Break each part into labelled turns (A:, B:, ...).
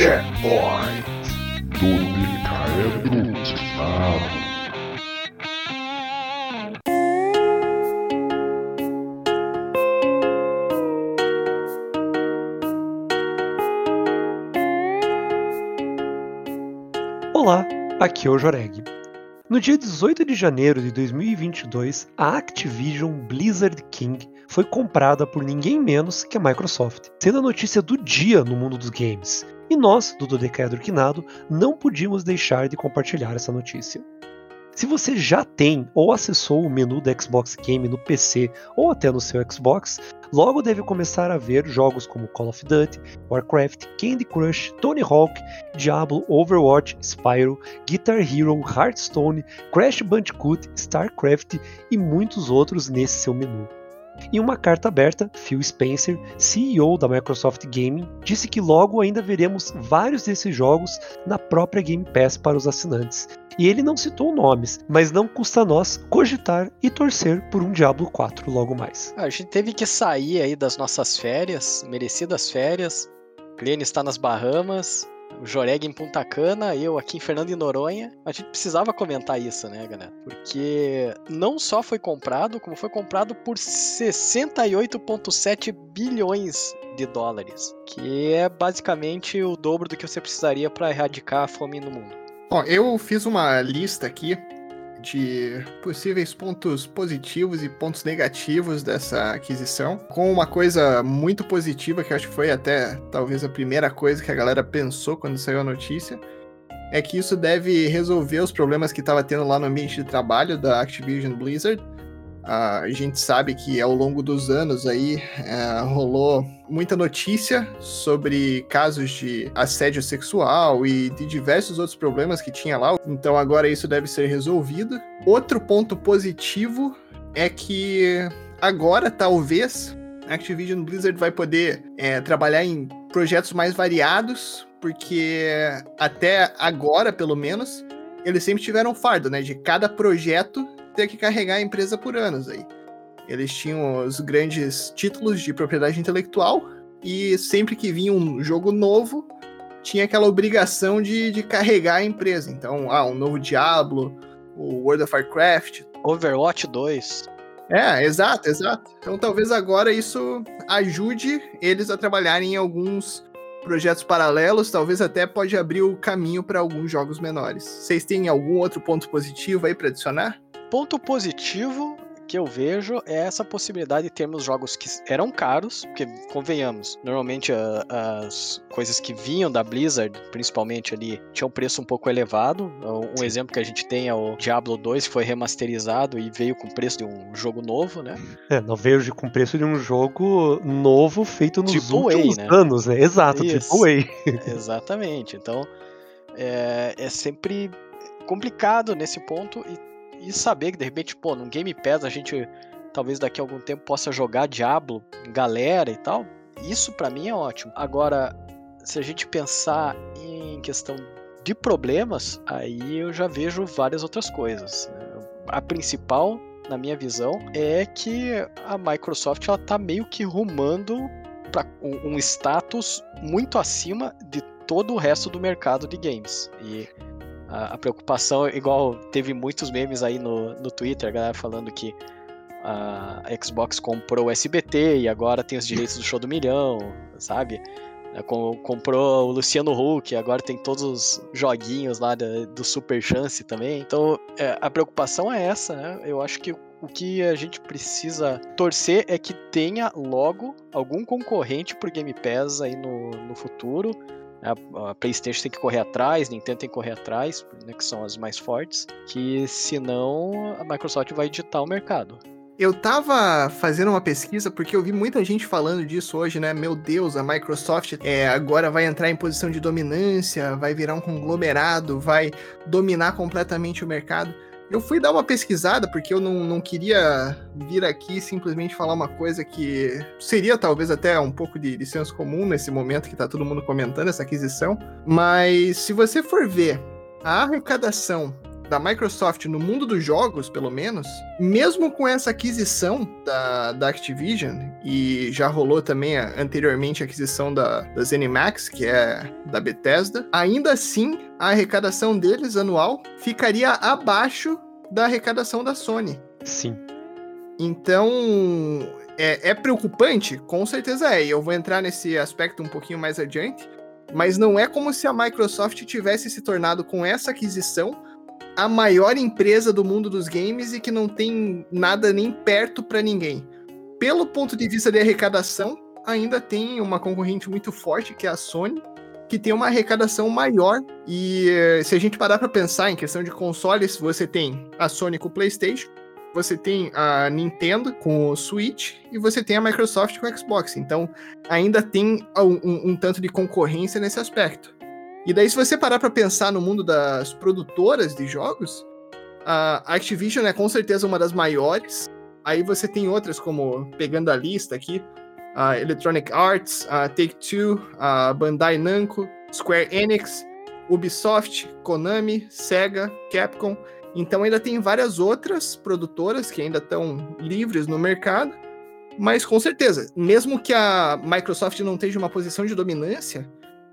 A: Checkpoint do Micael Timado.
B: Olá, aqui é o Joreg. No dia 18 de janeiro de 2022, a Activision Blizzard King foi comprada por ninguém menos que a Microsoft, sendo a notícia do dia no mundo dos games. E nós, do Dodecaedro não podíamos deixar de compartilhar essa notícia. Se você já tem ou acessou o menu do Xbox Game no PC ou até no seu Xbox, logo deve começar a ver jogos como Call of Duty, Warcraft, Candy Crush, Tony Hawk, Diablo, Overwatch, Spyro, Guitar Hero, Hearthstone, Crash Bandicoot, StarCraft e muitos outros nesse seu menu. Em uma carta aberta, Phil Spencer, CEO da Microsoft Gaming, disse que logo ainda veremos vários desses jogos na própria Game Pass para os assinantes. E ele não citou nomes, mas não custa a nós cogitar e torcer por um Diablo 4 logo mais.
C: A gente teve que sair aí das nossas férias, merecidas férias. Glenn está nas Bahamas, o Joreg em Punta Cana, eu aqui em Fernando de Noronha. A gente precisava comentar isso, né, galera? Porque não só foi comprado, como foi comprado por 68,7 bilhões de dólares, que é basicamente o dobro do que você precisaria para erradicar a fome no mundo.
D: Ó, eu fiz uma lista aqui de possíveis pontos positivos e pontos negativos dessa aquisição, com uma coisa muito positiva que acho que foi até talvez a primeira coisa que a galera pensou quando saiu a notícia, é que isso deve resolver os problemas que estava tendo lá no ambiente de trabalho da Activision Blizzard, a gente sabe que ao longo dos anos aí é, rolou muita notícia sobre casos de assédio sexual e de diversos outros problemas que tinha lá. Então agora isso deve ser resolvido. Outro ponto positivo é que agora talvez Activision Blizzard vai poder é, trabalhar em projetos mais variados, porque até agora, pelo menos, eles sempre tiveram fardo, né? De cada projeto ter que carregar a empresa por anos aí. Eles tinham os grandes títulos de propriedade intelectual e sempre que vinha um jogo novo, tinha aquela obrigação de, de carregar a empresa. Então, ah, um novo Diablo, o World of Warcraft.
C: Overwatch 2.
D: É, exato, exato. Então talvez agora isso ajude eles a trabalharem em alguns projetos paralelos, talvez até pode abrir o caminho para alguns jogos menores. Vocês têm algum outro ponto positivo aí para adicionar?
C: Ponto positivo que eu vejo é essa possibilidade de termos jogos que eram caros, porque convenhamos, normalmente a, as coisas que vinham da Blizzard, principalmente ali, tinham um preço um pouco elevado. Um Sim. exemplo que a gente tem é o Diablo 2, que foi remasterizado e veio com preço de um jogo novo, né?
B: É, não veio com preço de um jogo novo feito nos tipo últimos né? anos, né? Exato, tipo Isso. tipo Way.
C: Exatamente. Então, é, é sempre complicado nesse ponto e e saber que de repente, pô, no Game Pass a gente talvez daqui a algum tempo possa jogar Diablo em galera e tal, isso para mim é ótimo. Agora, se a gente pensar em questão de problemas, aí eu já vejo várias outras coisas. Né? A principal, na minha visão, é que a Microsoft ela tá meio que rumando para um status muito acima de todo o resto do mercado de games. E a, a, preocupação, igual teve muitos memes aí no, no Twitter, a galera falando que a Xbox comprou o SBT e agora tem os direitos do show do milhão, sabe? É, comprou o Luciano Huck, agora tem todos os joguinhos lá do, Super Chance também. Então, é, a preocupação é essa, né? Eu acho que o que a gente precisa torcer é que tenha logo algum concorrente pro Game Pass aí no, no futuro. A, PlayStation tem que correr atrás, Nintendo tem que correr atrás, né, que são as mais fortes, que senão a Microsoft vai editar o mercado.
D: Eu tava fazendo uma pesquisa porque eu vi muita gente falando disso hoje, né? Meu Deus, a Microsoft é, agora vai entrar em posição de dominância, vai virar um conglomerado, vai dominar completamente o mercado. Eu fui dar uma pesquisada porque eu não, não queria vir aqui simplesmente falar uma coisa que seria talvez até um pouco de, de senso comum nesse momento que tá todo mundo comentando essa aquisição. Mas se você for ver a arrecadação da Microsoft no mundo dos jogos, pelo menos, mesmo com essa aquisição da, da Activision, e já rolou também anteriormente a aquisição da, da ZeniMax, que é da Bethesda, ainda assim a arrecadação deles anual ficaria abaixo da arrecadação da Sony.
B: Sim.
D: Então, é, é, preocupante? Com certeza é, e eu vou entrar nesse aspecto um pouquinho mais adiante, mas não é como se a Microsoft tivesse se tornado com essa aquisição a maior empresa do mundo dos games e que não tem nada nem perto para ninguém. Pelo ponto de vista de arrecadação, ainda tem uma concorrente muito forte, que é a Sony, que tem uma arrecadação maior. E eh, se a gente parar para pensar em questão de consoles, você tem a Sony com o PlayStation, você tem a Nintendo com o Switch e você tem a Microsoft com o Xbox. Então, ainda tem um, um, um tanto de concorrência nesse aspecto. E daí, se você parar para pensar no mundo das produtoras de jogos, a Activision é com certeza uma das maiores. Aí você tem outras, como pegando a lista aqui, a Electronic Arts, a Take-Two, a Bandai Namco, Square Enix, Ubisoft, Konami, Sega, Capcom. Então ainda tem várias outras produtoras que ainda estão livres no mercado, mas com certeza, mesmo que a Microsoft não esteja uma posição de dominância,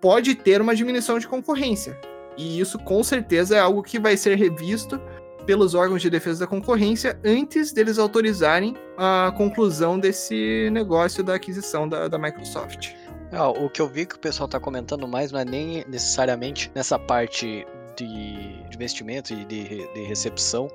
D: pode ter uma diminuição de concorrência. E isso com certeza é algo que vai ser revisto pelos órgãos de defesa da concorrência antes deles autorizarem a conclusão desse negócio da aquisição da, da Microsoft.
C: É, o que eu vi que o pessoal está comentando mais não é nem necessariamente nessa parte de, investimento e de, de recepção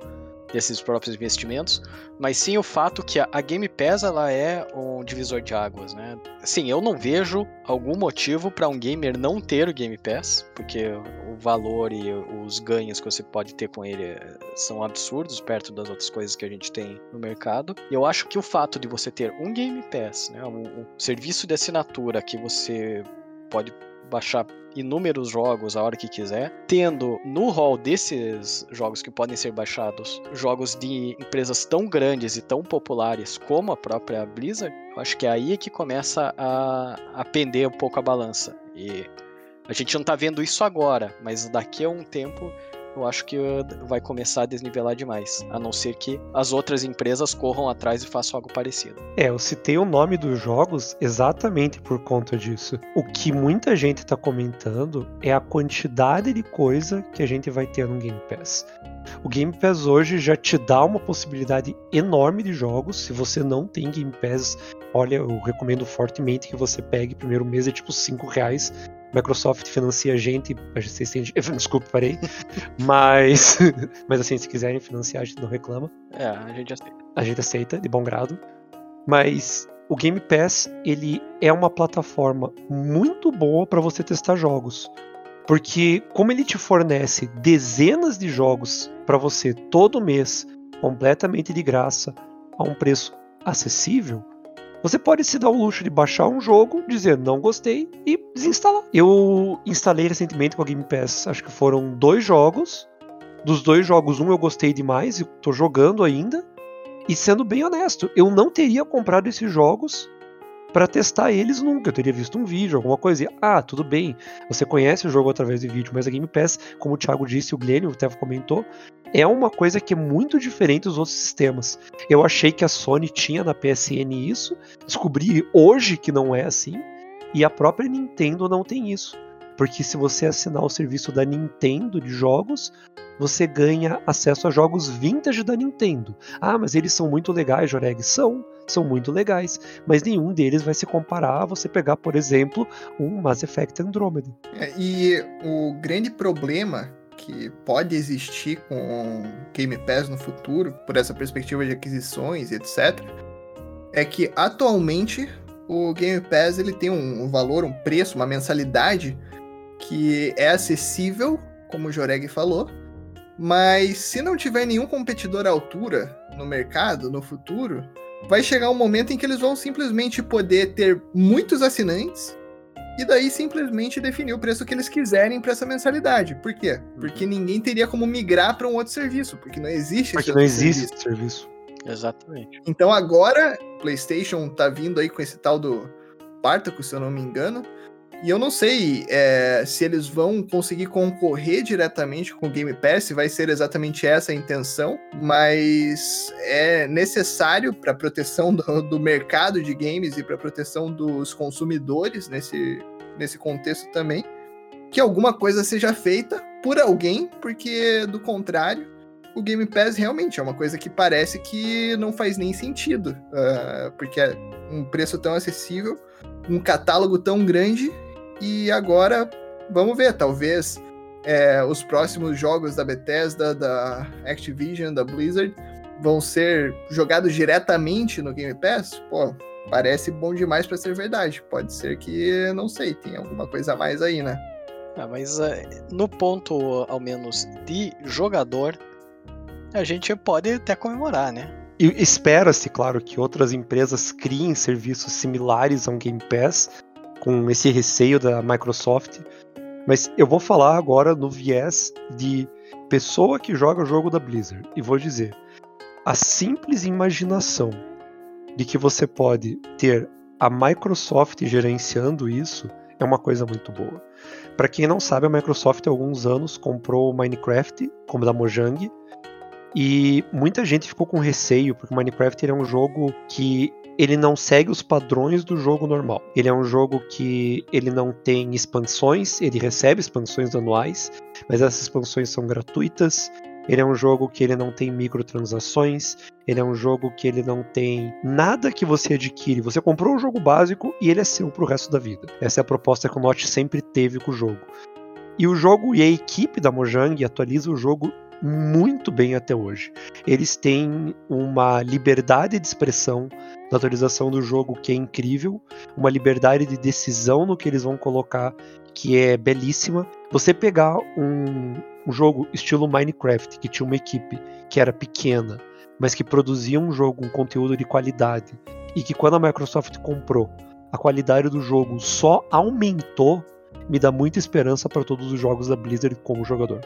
C: desses próprios investimentos, mas sim o fato que a, Game Pass ela é um divisor de águas, né? Sim, eu não vejo algum motivo para um gamer não ter o Game Pass, porque o valor e os ganhos que você pode ter com ele eh, são absurdos perto das outras coisas que a gente tem no mercado. E eu acho que o fato de você ter um Game Pass, né, um, um serviço de assinatura que você pode baixar inúmeros jogos a hora que quiser, tendo no hall desses jogos que podem ser baixados jogos de empresas tão grandes e tão populares como a própria Blizzard, eu acho que é aí que começa a, a pender um pouco a balança. E a gente não está vendo isso agora, mas daqui a um tempo eu acho que vai começar a desnivelar demais. A não ser que as outras empresas corram atrás e façam algo parecido.
B: É, eu citei o nome dos jogos exatamente por conta disso. O que muita gente está comentando é a quantidade de coisa que a gente vai ter no Game Pass. O Game Pass hoje já te dá uma possibilidade enorme de jogos. Se você não tem Game Pass, olha, eu recomendo fortemente que você pegue. Primeiro mês é tipo 5 reais. Microsoft financia a gente, gente tem, desculpa, parei. mas, mas assim, se quiserem financiar, a gente não reclama.
C: É, a gente aceita.
B: A gente aceita, de bom grado. Mas o Game Pass, ele é uma plataforma muito boa para você testar jogos. Porque como ele te fornece dezenas de jogos para você todo mês, completamente de graça, a um preço acessível, você pode se dar o luxo de baixar um jogo, dizer não gostei e desinstalar. Eu instalei recentemente com a Game Pass, acho que foram dois jogos. Dos dois jogos, um eu gostei demais e tô jogando ainda. E sendo bem honesto, eu não teria comprado esses jogos para testar eles nunca. Eu teria visto um vídeo, alguma coisa. E, ah, tudo bem, você conhece o jogo através de vídeo, mas a Game Pass, como o Thiago disse, o Glenn, o Tev comentou, é uma coisa que é muito diferente dos outros sistemas. Eu achei que a Sony tinha na PSN isso, descobri hoje que não é assim, e a própria Nintendo não tem isso. Porque se você assinar o serviço da Nintendo de jogos, você ganha acesso a jogos vintage da Nintendo. Ah, mas eles são muito legais, Joreg. São, são muito legais. Mas nenhum deles vai se comparar a você pegar, por exemplo, um Mass Effect Andromeda.
D: É, e o grande problema que pode existir com Game Pass no futuro, por essa perspectiva de aquisições e etc., é que atualmente o Game Pass ele tem um valor, um preço, uma mensalidade que é acessível, como o Joreg falou, mas se não tiver nenhum competidor à altura no mercado no futuro, vai chegar um momento em que eles vão simplesmente poder ter muitos assinantes e daí simplesmente definir o preço que eles quiserem para essa mensalidade. Por quê? Porque uhum. ninguém teria como migrar para um outro serviço, porque não existe
B: porque não existe serviço. serviço.
C: Exatamente.
D: Então agora, PlayStation tá vindo aí com esse tal do Spartacus, se eu não me engano, E eu não sei é, se eles vão conseguir concorrer diretamente com o Game Pass, se vai ser exatamente essa a intenção, mas é necessário para a proteção do, do, mercado de games e para a proteção dos consumidores nesse, nesse contexto também, que alguma coisa seja feita por alguém, porque do contrário, o Game Pass realmente é uma coisa que parece que não faz nem sentido, uh, porque é um preço tão acessível, um catálogo tão grande e agora, vamos ver, talvez é, os próximos jogos da Bethesda, da Activision, da Blizzard vão ser jogados diretamente no Game Pass? Pô, parece bom demais para ser verdade. Pode ser que, não sei, tem alguma coisa a mais aí, né?
C: Ah, mas uh, no ponto, ao menos, de jogador, a gente pode até comemorar, né?
B: E espera-se, claro, que outras empresas criem serviços similares ao Game Pass, com esse receio da Microsoft. Mas eu vou falar agora no viés de pessoa que joga o jogo da Blizzard. E vou dizer: a simples imaginação de que você pode ter a Microsoft gerenciando isso é uma coisa muito boa. Para quem não sabe, a Microsoft há alguns anos comprou o Minecraft, como da Mojang, e muita gente ficou com receio, porque o Minecraft é um jogo que ele não segue os padrões do jogo normal. Ele é um jogo que ele não tem expansões, ele recebe expansões anuais, mas essas expansões são gratuitas. Ele é um jogo que ele não tem microtransações, ele é um jogo que ele não tem nada que você adquire. Você comprou o jogo básico e ele é seu pro resto da vida. Essa é a proposta que o Notch sempre teve com o jogo. E o jogo e a equipe da Mojang atualiza o jogo muito bem até hoje. Eles têm uma liberdade de expressão na atualização do jogo que é incrível, uma liberdade de decisão no que eles vão colocar que é belíssima. Você pegar um, um jogo estilo Minecraft, que tinha uma equipe que era pequena, mas que produzia um jogo, um conteúdo de qualidade, e que quando a Microsoft comprou, a qualidade do jogo só aumentou, me dá muita esperança para todos os jogos da Blizzard como jogador.